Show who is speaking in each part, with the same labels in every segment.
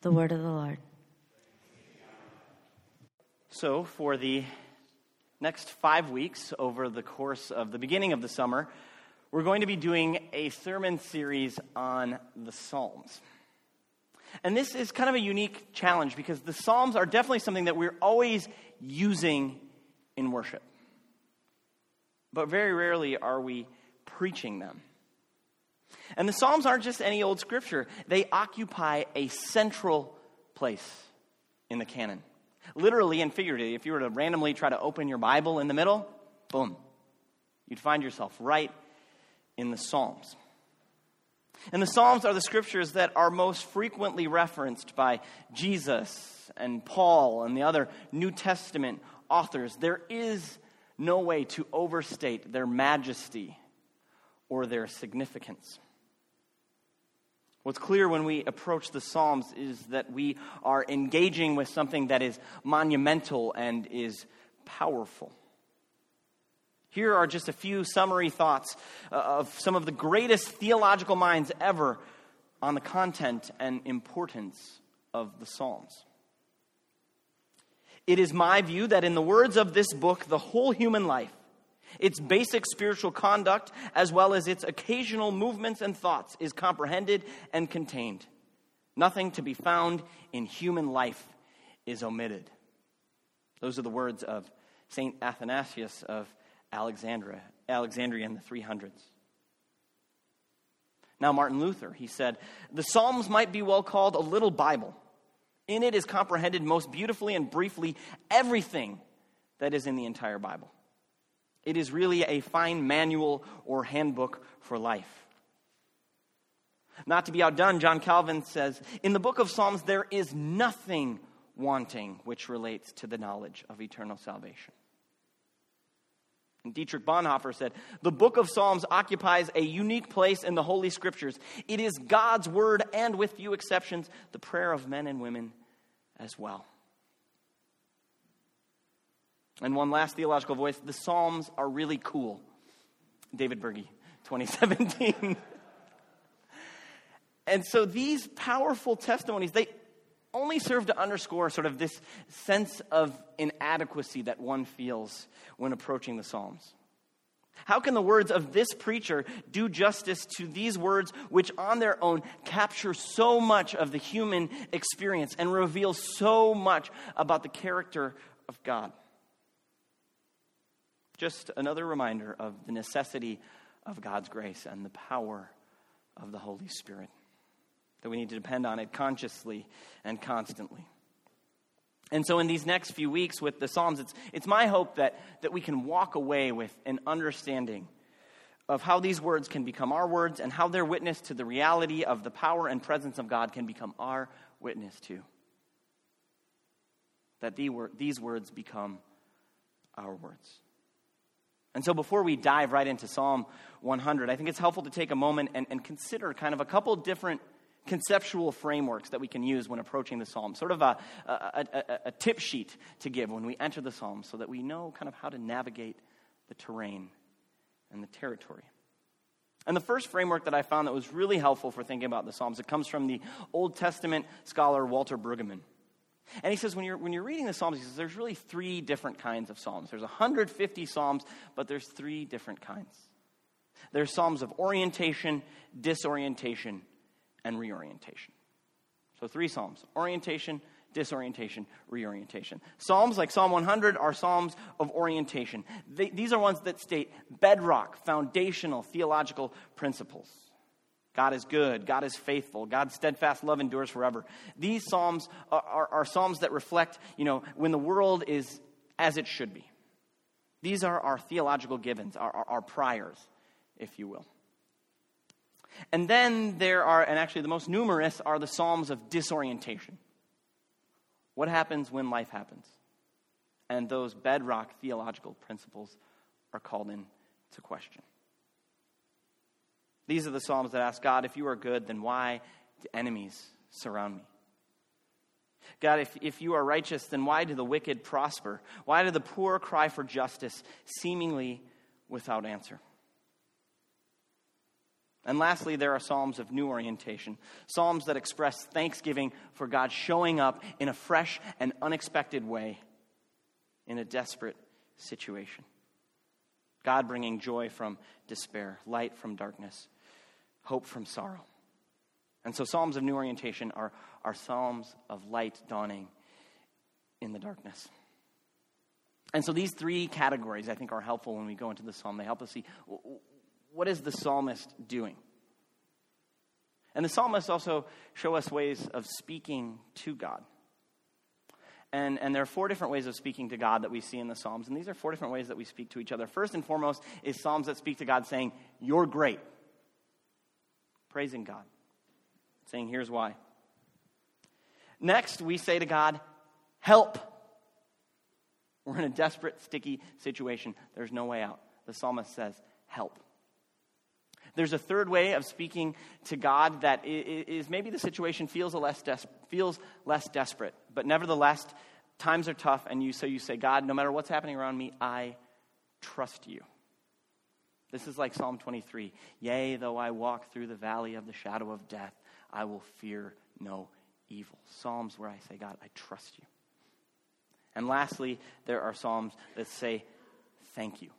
Speaker 1: The word of the Lord.
Speaker 2: So, for the next five weeks over the course of the beginning of the summer, we're going to be doing a sermon series on the Psalms. And this is kind of a unique challenge because the Psalms are definitely something that we're always using in worship. But very rarely are we preaching them. And the Psalms aren't just any old scripture, they occupy a central place in the canon. Literally and figuratively, if you were to randomly try to open your Bible in the middle, boom, you'd find yourself right in the Psalms. And the Psalms are the scriptures that are most frequently referenced by Jesus and Paul and the other New Testament authors. There is no way to overstate their majesty or their significance. What's clear when we approach the Psalms is that we are engaging with something that is monumental and is powerful. Here are just a few summary thoughts uh, of some of the greatest theological minds ever on the content and importance of the Psalms. It is my view that in the words of this book, the whole human life, its basic spiritual conduct, as well as its occasional movements and thoughts, is comprehended and contained. Nothing to be found in human life is omitted. Those are the words of St. Athanasius of Alexandria, Alexandria in the 300s. Now, Martin Luther, he said, the Psalms might be well called a little Bible. In it is comprehended most beautifully and briefly everything that is in the entire Bible. It is really a fine manual or handbook for life. Not to be outdone, John Calvin says, In the book of Psalms, there is nothing wanting which relates to the knowledge of eternal salvation. And Dietrich Bonhoeffer said, The book of Psalms occupies a unique place in the Holy Scriptures. It is God's word, and with few exceptions, the prayer of men and women as well. And one last theological voice the Psalms are really cool. David Berge, 2017. and so these powerful testimonies, they only serve to underscore sort of this sense of inadequacy that one feels when approaching the Psalms. How can the words of this preacher do justice to these words, which on their own capture so much of the human experience and reveal so much about the character of God? Just another reminder of the necessity of God's grace and the power of the Holy Spirit. That we need to depend on it consciously and constantly. And so, in these next few weeks with the Psalms, it's, it's my hope that, that we can walk away with an understanding of how these words can become our words and how their witness to the reality of the power and presence of God can become our witness too. That these words become our words. And so, before we dive right into Psalm 100, I think it's helpful to take a moment and, and consider kind of a couple different conceptual frameworks that we can use when approaching the Psalm, sort of a, a, a, a, tip sheet to give when we enter the Psalm so that we know kind of how to navigate the terrain and the territory. And the first framework that I found that was really helpful for thinking about the Psalms, it comes from the Old Testament scholar Walter Brueggemann. And he says, when you're, when you're reading the Psalms, he says, there's really three different kinds of Psalms. There's 150 Psalms, but there's three different kinds. There's Psalms of orientation, disorientation, and reorientation. So three Psalms orientation, disorientation, reorientation. Psalms like Psalm 100 are Psalms of orientation. They, these are ones that state bedrock, foundational theological principles. God is good. God is faithful. God's steadfast love endures forever. These psalms are, are, are, psalms that reflect, you know, when the world is as it should be. These are our theological givens, our, our, our priors, if you will. And then there are, and actually the most numerous are the psalms of disorientation. What happens when life happens? And those bedrock theological principles are called into question. These are the Psalms that ask God, if you are good, then why do enemies surround me? God, if, if you are righteous, then why do the wicked prosper? Why do the poor cry for justice, seemingly without answer? And lastly, there are Psalms of new orientation, Psalms that express thanksgiving for God showing up in a fresh and unexpected way in a desperate situation. God bringing joy from despair, light from darkness, hope from sorrow. And so, Psalms of new orientation are, are Psalms of light dawning in the darkness. And so, these three categories I think are helpful when we go into the psalm. They help us see what is the psalmist doing? And the psalmists also show us ways of speaking to God. And, and there are four different ways of speaking to God that we see in the Psalms. And these are four different ways that we speak to each other. First and foremost is Psalms that speak to God saying, You're great. Praising God. Saying, Here's why. Next, we say to God, Help. We're in a desperate, sticky situation. There's no way out. The psalmist says, Help. There's a third way of speaking to God that is maybe the situation feels less, des- feels less desperate, but nevertheless, times are tough, and you, so you say, God, no matter what's happening around me, I trust you. This is like Psalm 23 Yea, though I walk through the valley of the shadow of death, I will fear no evil. Psalms where I say, God, I trust you. And lastly, there are Psalms that say, Thank you.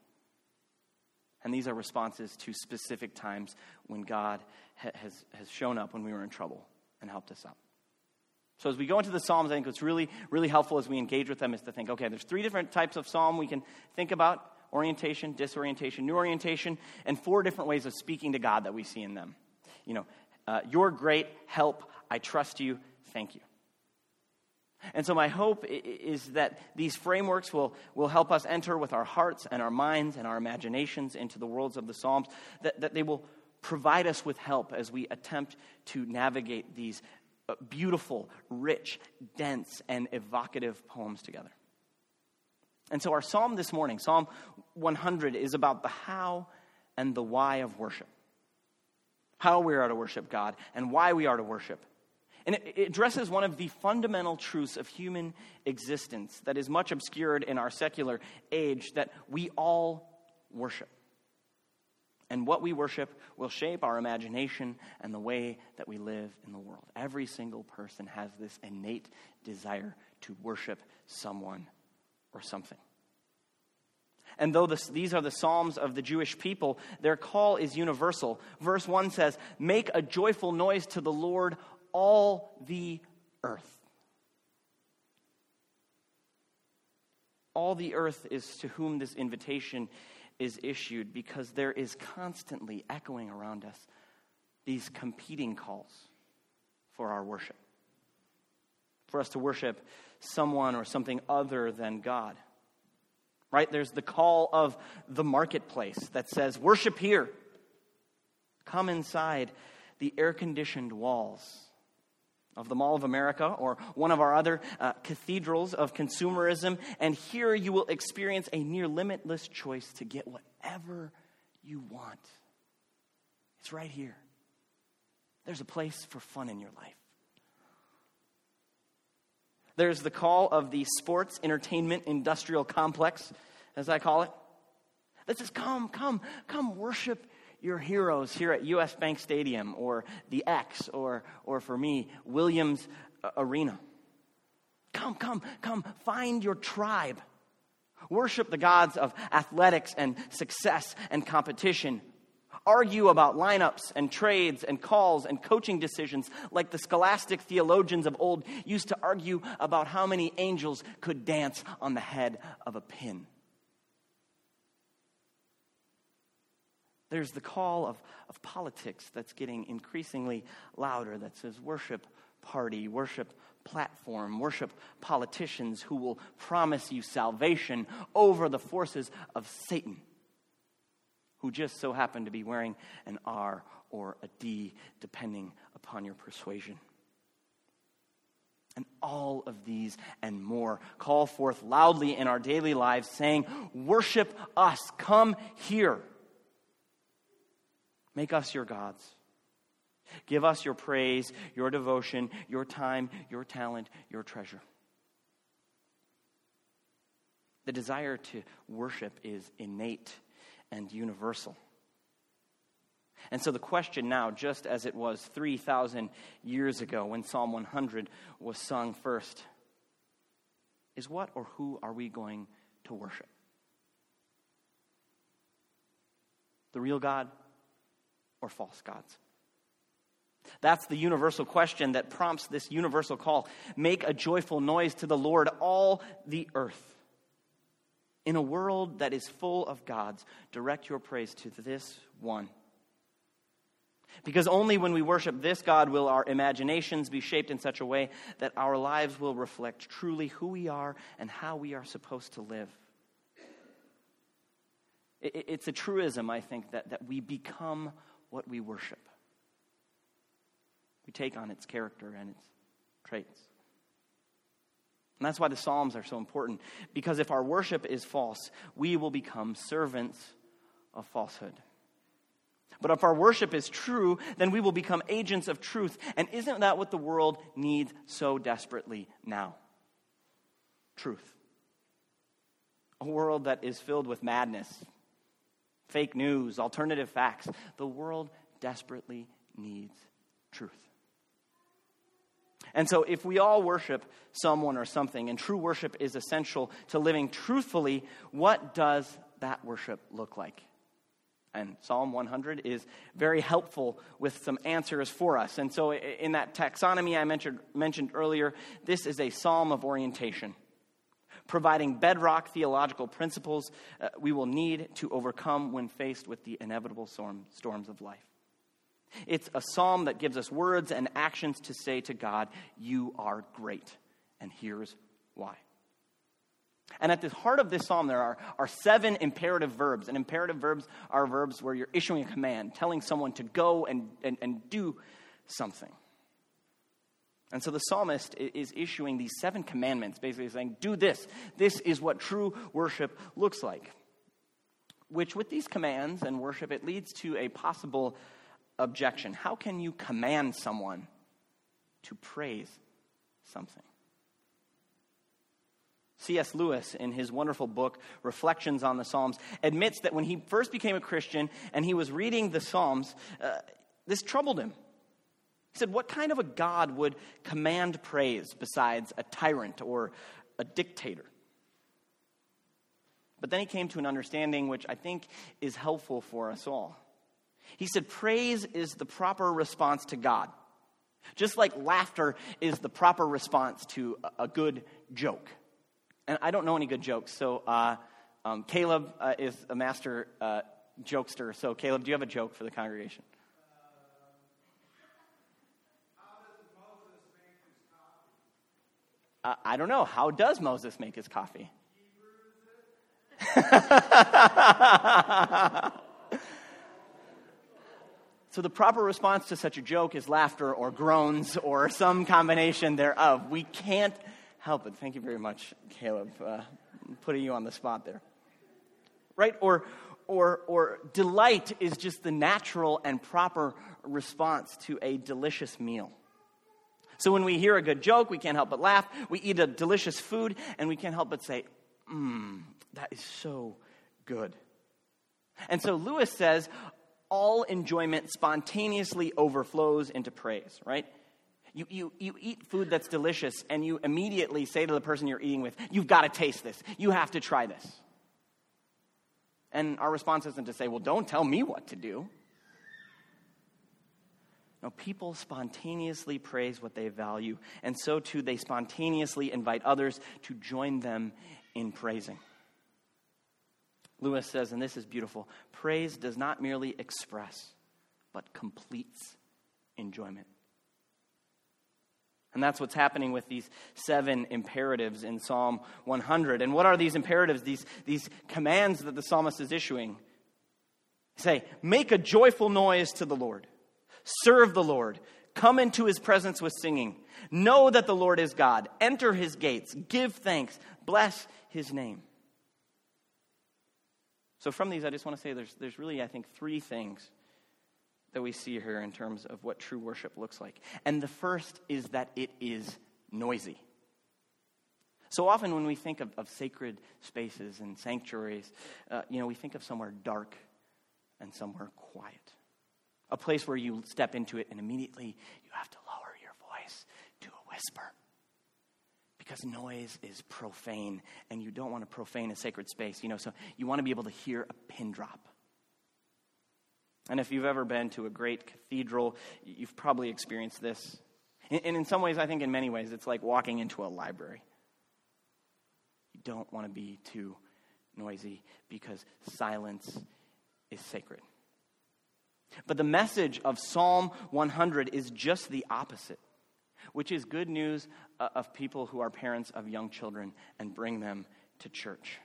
Speaker 2: And these are responses to specific times when God ha- has, has shown up when we were in trouble and helped us out. So as we go into the Psalms, I think what's really, really helpful as we engage with them is to think, okay, there's three different types of Psalm we can think about orientation, disorientation, new orientation, and four different ways of speaking to God that we see in them. You know, uh, you're great, help, I trust you, thank you. And so, my hope is that these frameworks will, will help us enter with our hearts and our minds and our imaginations into the worlds of the Psalms, that, that they will provide us with help as we attempt to navigate these uh, beautiful, rich, dense, and evocative poems together. And so, our psalm this morning, Psalm 100, is about the how and the why of worship. How we are to worship God and why we are to worship. And it, addresses one of the fundamental truths of human existence that is much obscured in our secular age that we all worship. And what we worship will shape our imagination and the way that we live in the world. Every single person has this innate desire to worship someone or something. And though this, these are the Psalms of the Jewish people, their call is universal. Verse 1 says, Make a joyful noise to the Lord, all the earth. All the earth is to whom this invitation is issued because there is constantly echoing around us these competing calls for our worship. For us to worship someone or something other than God. Right? There's the call of the marketplace that says, Worship here. Come inside the air conditioned walls of the Mall of America or one of our other uh, cathedrals of consumerism, and here you will experience a near limitless choice to get whatever you want. It's right here. There's a place for fun in your life. There's the call of the sports entertainment industrial complex, as I call it, that says, Come, come, come worship your heroes here at US Bank Stadium or the X or, or for me, Williams uh, Arena. Come, come, come, find your tribe. Worship the gods of athletics and success and competition. Argue about lineups and trades and calls and coaching decisions like the scholastic theologians of old used to argue about how many angels could dance on the head of a pin. There's the call of, of politics that's getting increasingly louder that says worship party, worship platform, worship politicians who will promise you salvation over the forces of Satan, who just so happen to be wearing an R or a D, depending upon your persuasion. And all of these and more. Call forth loudly in our daily lives, saying, Worship us, come here. Make us your gods. Give us your praise, your devotion, your time, your talent, your treasure. The desire to worship is innate and universal. And so the question now, just as it was 3,000 years ago when Psalm 100 was sung first, is what or who are we going to worship? The real God or false gods? That's the universal question that prompts this universal call. Make a joyful noise to the Lord, all the earth. In a world that is full of gods, direct your praise to this one. Because only when we worship this God will our imaginations be shaped in such a way that our lives will reflect truly who we are and how we are supposed to live. It's a truism, I think, that, that we become what we worship. We take on its character and its traits. And that's why the Psalms are so important. Because if our worship is false, we will become servants of falsehood. But if our worship is true, then we will become agents of truth. And isn't that what the world needs so desperately now? Truth. A world that is filled with madness, fake news, alternative facts. The world desperately needs truth. And so, if we all worship someone or something, and true worship is essential to living truthfully, what does that worship look like? And Psalm 100 is very helpful with some answers for us. And so, in that taxonomy I mentioned, mentioned earlier, this is a psalm of orientation, providing bedrock theological principles uh, we will need to overcome when faced with the inevitable storm, storms of life. It's a psalm that gives us words and actions to say to God, You are great, and here's why. And at the heart of this psalm, there are, are seven imperative verbs. And imperative verbs are verbs where you're issuing a command, telling someone to go and, and, and do something. And so the psalmist is issuing these seven commandments, basically saying, Do this. This is what true worship looks like. Which, with these commands and worship, it leads to a possible objection. How can you command someone to praise something? C.S. Lewis, in his wonderful book, Reflections on the Psalms, admits that when he first became a Christian and he was reading the Psalms, uh, this troubled him. He said, What kind of a God would command praise besides a tyrant or a dictator? But then he came to an understanding which I think is helpful for us all. He said, Praise is the proper response to God, just like laughter is the proper response to a good joke and I don't know any good jokes. So uh, um, Caleb uh, is a master uh, jokester. So Caleb, do you have a joke for the congregation? Uh, I don't know. How does Moses make his coffee? so the proper response to such a joke is laughter or groans or some combination thereof. We can't help it. Thank you very much, Caleb, uh, putting you on the spot there. Right? Or, or, or delight is just the natural and proper response to a delicious meal. So when we hear a good joke, we can't help but laugh. We eat a delicious food, and we can't help but say, Mmm, that is so good. And so Lewis says, all enjoyment spontaneously overflows into praise, right? You, you, you eat food that's delicious, and you immediately say to the person you're eating with, You've got to taste this. You have to try this. And our response isn't to say, Well, don't tell me what to do. No, people spontaneously praise what they value, and so too they spontaneously invite others to join them in praising. Lewis says, and this is beautiful praise does not merely express, but completes enjoyment. And that's what's happening with these seven imperatives in Psalm 100. And what are these imperatives, these, these commands that the psalmist is issuing? Say, make a joyful noise to the Lord, serve the Lord, Come into his presence with singing. Know that the Lord is God. Enter his gates. Give thanks. Bless his name. So, from these, I just want to say there's, there's really, I think, three things that we see here in terms of what true worship looks like. And the first is that it is noisy. So often when we think of, of sacred spaces and sanctuaries, uh, you know, we think of somewhere dark and somewhere quiet. A place where you step into it and immediately you have to lower your voice to a whisper. Because noise is profane, and you don't want to profane a sacred space. You know, so you want to be able to hear a pin drop. And if you've ever been to a great cathedral, you've probably experienced this. And in some ways, I think in many ways, it's like walking into a library. You don't want to be too noisy because silence is sacred. But the message of Psalm 100 is just the opposite, which is good news uh, of people who are parents of young children and bring them to church.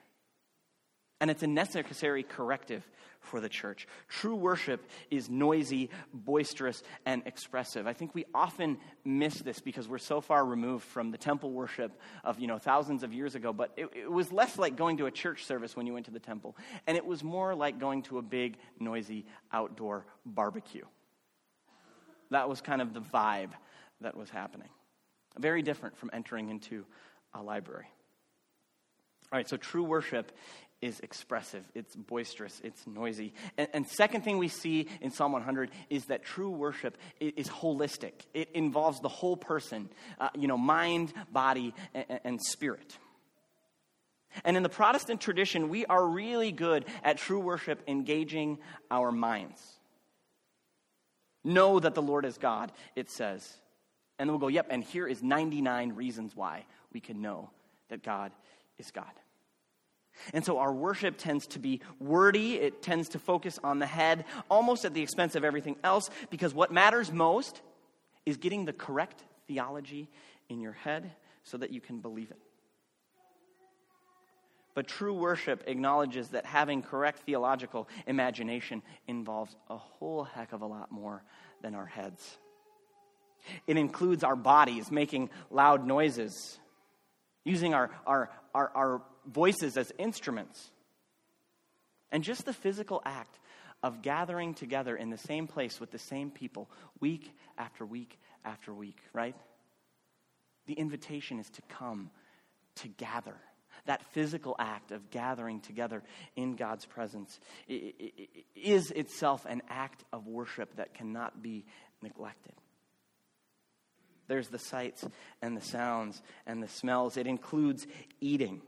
Speaker 2: And it's a necessary corrective for the church. True worship is noisy, boisterous, and expressive. I think we often miss this because we're so far removed from the temple worship of, you know, thousands of years ago. But it, it was less like going to a church service when you went to the temple, and it was more like going to a big, noisy outdoor barbecue. That was kind of the vibe that was happening. Very different from entering into a library. All right, so true worship is expressive, it's boisterous, it's noisy. And, and, second thing we see in Psalm 100 is that true worship is, holistic. It involves the whole person, uh, you know, mind, body, and, and spirit. And in the Protestant tradition, we are really good at true worship engaging our minds. Know that the Lord is God, it says. And then we'll go, yep, and here is 99 reasons why we can know that God is God. And so our worship tends to be wordy, it tends to focus on the head, almost at the expense of everything else, because what matters most is getting the correct theology in your head so that you can believe it. But true worship acknowledges that having correct theological imagination involves a whole heck of a lot more than our heads. It includes our bodies making loud noises, using our, our, our, our voices as instruments. And just the physical act of gathering together in the same place with the same people week after week after week, right? The invitation is to come to gather. That physical act of gathering together in God's presence is itself an act of worship that cannot be neglected. There's the sights and the sounds and the smells. It includes eating.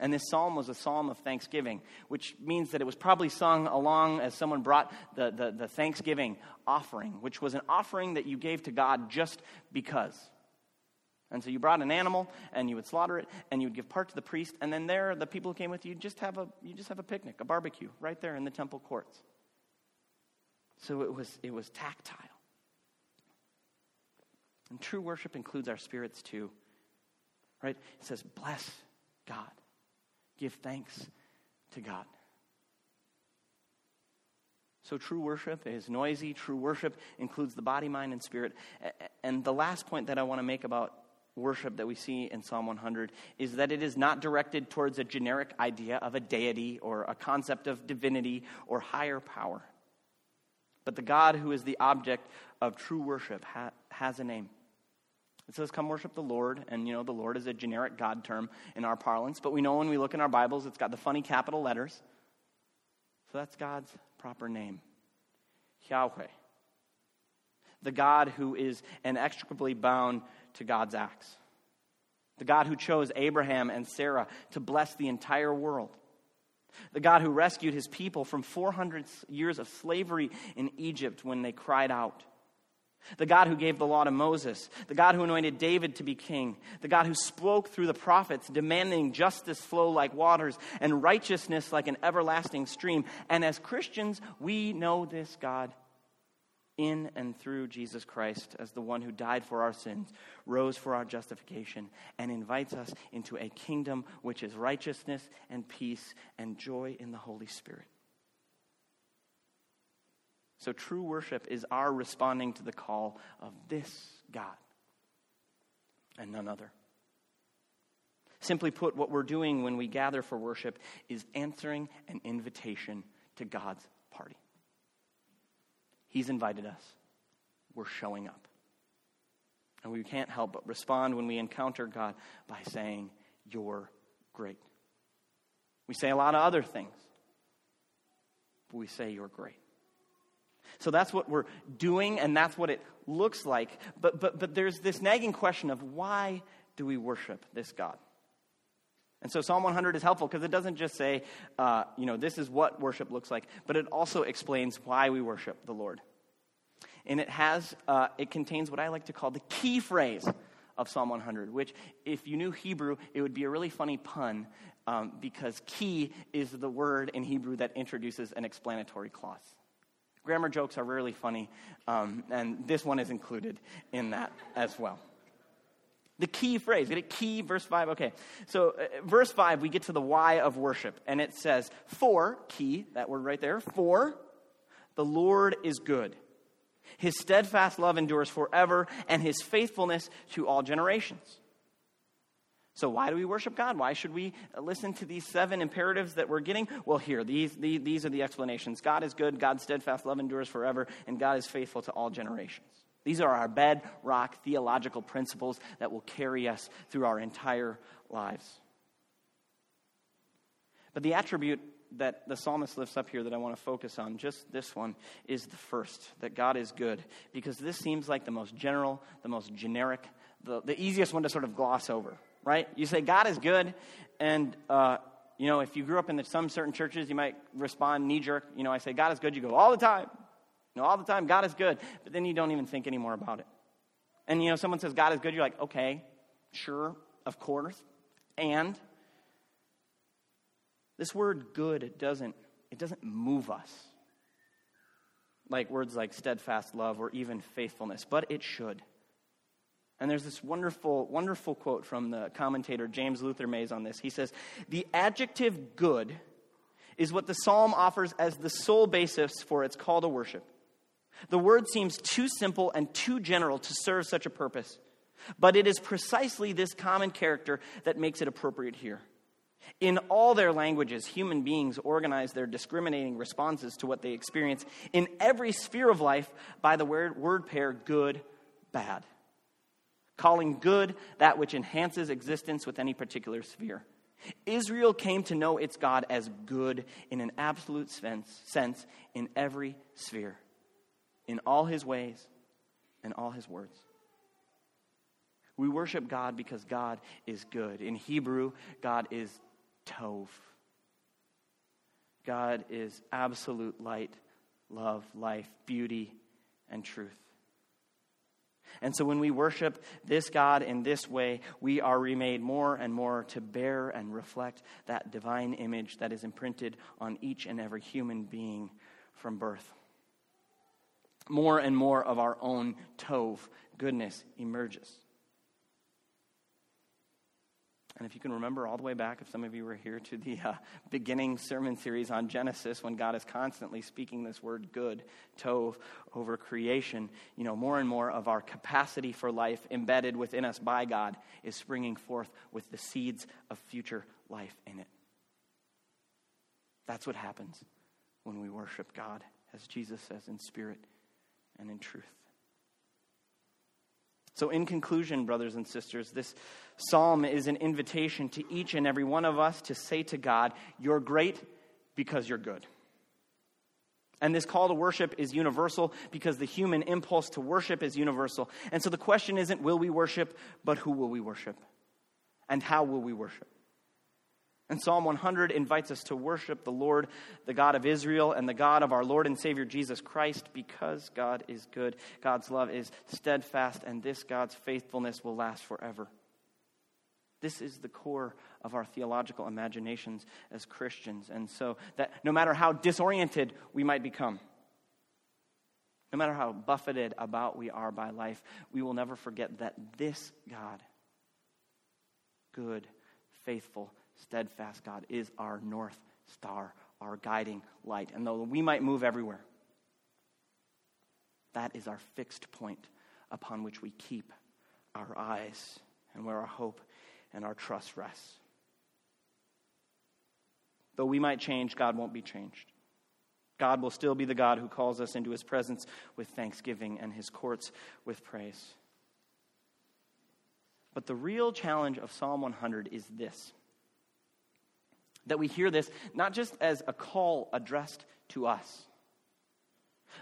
Speaker 2: And this psalm was a psalm of thanksgiving, which means that it was probably sung along as someone brought the, the, the, thanksgiving offering, which was an offering that you gave to God just because. And so you brought an animal and you would slaughter it and you would give part to the priest, and then there, the people who came with you just have a you just have a picnic, a barbecue right there in the temple courts. So it was it was tactile. And true worship includes our spirits too. Right? It says, bless God give thanks to God. So, true worship is noisy. True worship includes the body, mind, and spirit. And the last point that I want to make about worship that we see in Psalm 100 is that it is not directed towards a generic idea of a deity or a concept of divinity or higher power. But the God who is the object of true worship ha- has a name. It says, Come worship the Lord. And, you know, the Lord is a generic God term in our parlance. But we know when we look in our Bibles, it's got the funny capital letters. So that's God's proper name Yahweh. The God who is inextricably bound to God's acts. The God who chose Abraham and Sarah to bless the entire world. The God who rescued his people from 400 years of slavery in Egypt when they cried out the God who gave the law to Moses, the God who anointed David to be king, the God who spoke through the prophets, demanding justice flow like waters and righteousness like an everlasting stream. And as Christians, we know this God in and through Jesus Christ as the one who died for our sins, rose for our justification, and invites us into a kingdom which is righteousness and peace and joy in the Holy Spirit. So true worship is our responding to the call of this God and none other. Simply put, what we're doing when we gather for worship is answering an invitation to God's party. He's invited us, we're showing up. And we can't help but respond when we encounter God by saying, You're great. We say a lot of other things, but we say, You're great. So that's what we're doing, and that's what it looks like. But, but, but there's this nagging question of why do we worship this God? And so Psalm 100 is helpful because it doesn't just say, uh, you know, this is what worship looks like, but it also explains why we worship the Lord. And it has, uh, it contains what I like to call the key phrase of Psalm 100, which, if you knew Hebrew, it would be a really funny pun um, because key is the word in Hebrew that introduces an explanatory clause. Grammar jokes are rarely funny, um, and this one is included in that as well. The key phrase, get it? Key, verse 5. Okay. So, uh, verse 5, we get to the why of worship, and it says, For, key, that word right there, for the Lord is good. His steadfast love endures forever, and his faithfulness to all generations. So, why do we worship God? Why should we listen to these seven imperatives that we're getting? Well, here, these, these, these are the explanations God is good, God's steadfast love endures forever, and God is faithful to all generations. These are our bedrock theological principles that will carry us through our entire lives. But the attribute that the psalmist lifts up here that I want to focus on, just this one, is the first that God is good. Because this seems like the most general, the most generic, the, the easiest one to sort of gloss over, right? You say God is good, and, uh, you know, if you grew up in the, some certain churches, you might respond knee jerk. You know, I say God is good, you go all the time You know, all the time, God is good, but then you don't even think anymore about it. And, you know, someone says God is good, you're like, okay, sure, of course. And this word good, it doesn't, it doesn't move us. Like words like steadfast love or even faithfulness, but it should. And there's this wonderful, wonderful quote from the commentator James Luther Mays on this. He says, The adjective good is what the psalm offers as the sole basis for its call to worship. The word seems too simple and too general to serve such a purpose, but it is precisely this common character that makes it appropriate here. In all their languages, human beings organize their discriminating responses to what they experience in every sphere of life by the word, word pair good, bad. Calling good that which enhances existence with any particular sphere. Israel came to know its God as good in an absolute sense in every sphere in all his ways and all his words. We worship God because God is good. In Hebrew, God is Tov. God is absolute light, love, life, beauty, and truth. And so when we worship this God in this way, we are remade more and more to bear and reflect that divine image that is imprinted on each and every human being from birth more and more of our own tov, goodness, emerges. And if you can remember all the way back, if some of you were here to the uh, beginning sermon series on Genesis, when God is constantly speaking this word good, tov, over creation, you know, more and more of our capacity for life embedded within us by God is springing forth with the seeds of future life in it. That's what happens when we worship God, as Jesus says, in spirit and in truth. So, in conclusion, brothers and sisters, this psalm is an invitation to each and every one of us to say to God, You're great because you're good. And this call to worship is universal because the human impulse to worship is universal. And so the question isn't will we worship, but who will we worship? And how will we worship? And Psalm 100 invites us to worship the Lord, the God of Israel, and the God of our Lord and Savior Jesus Christ because God is good. God's love is steadfast, and this God's faithfulness will last forever. This is the core of our theological imaginations as Christians. And so that no matter how disoriented we might become, no matter how buffeted about we are by life, we will never forget that this God, good, faithful, steadfast God is our north star, our guiding light. And though we might move everywhere, that is our fixed point upon which we keep our eyes and where our hope and our trust rests. Though we might change, God won't be changed. God will still be the God who calls us into his presence with thanksgiving and his courts with praise. But the real challenge of Psalm 100 is this that we hear this not just as a call addressed to us,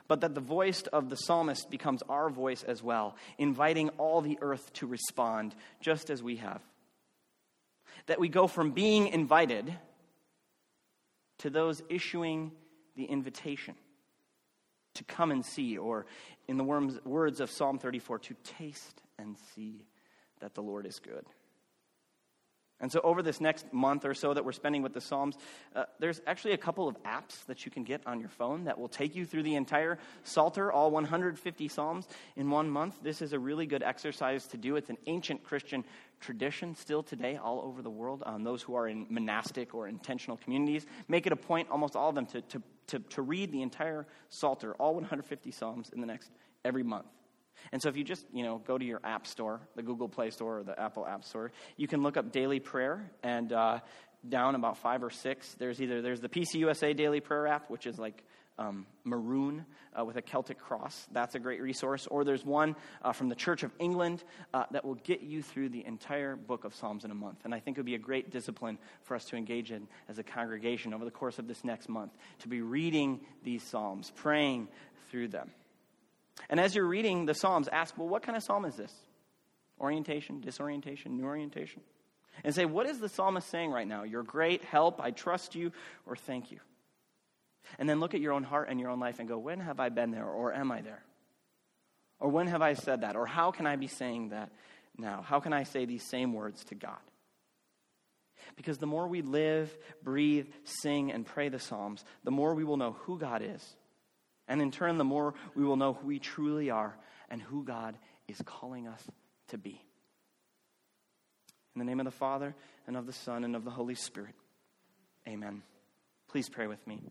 Speaker 2: but that the voice of the psalmist becomes our voice as well, inviting all the earth to respond just as we have. That we go from being invited to those issuing the invitation to come and see, or in the words of Psalm 34, to taste and see that the Lord is good. And so, over this next month or so that we're spending with the Psalms, uh, there's actually a couple of apps that you can get on your phone that will take you through the entire Psalter, all 150 Psalms, in one month. This is a really good exercise to do. It's an ancient Christian tradition still today all over the world. Um, those who are in monastic or intentional communities make it a point, almost all of them, to, to, to, to read the entire Psalter, all 150 Psalms, in the next every month. And so if you just, you know, go to your app store, the Google Play Store or the Apple App Store, you can look up daily prayer and uh, down about five or six, there's either, there's the PCUSA daily prayer app, which is like um, maroon uh, with a Celtic cross. That's a great resource. Or there's one uh, from the Church of England uh, that will get you through the entire book of Psalms in a month. And I think it would be a great discipline for us to engage in as a congregation over the course of this next month to be reading these Psalms, praying through them. And as you're reading the Psalms, ask, well, what kind of psalm is this? Orientation, disorientation, new orientation? And say, what is the psalmist saying right now? You're great, help, I trust you, or thank you. And then look at your own heart and your own life and go, when have I been there, or am I there? Or when have I said that? Or how can I be saying that now? How can I say these same words to God? Because the more we live, breathe, sing, and pray the Psalms, the more we will know who God is and in turn, the more we will know who we truly are and who God is calling us to be. In the name of the Father, and of the Son, and of the Holy Spirit, amen. Please pray with me.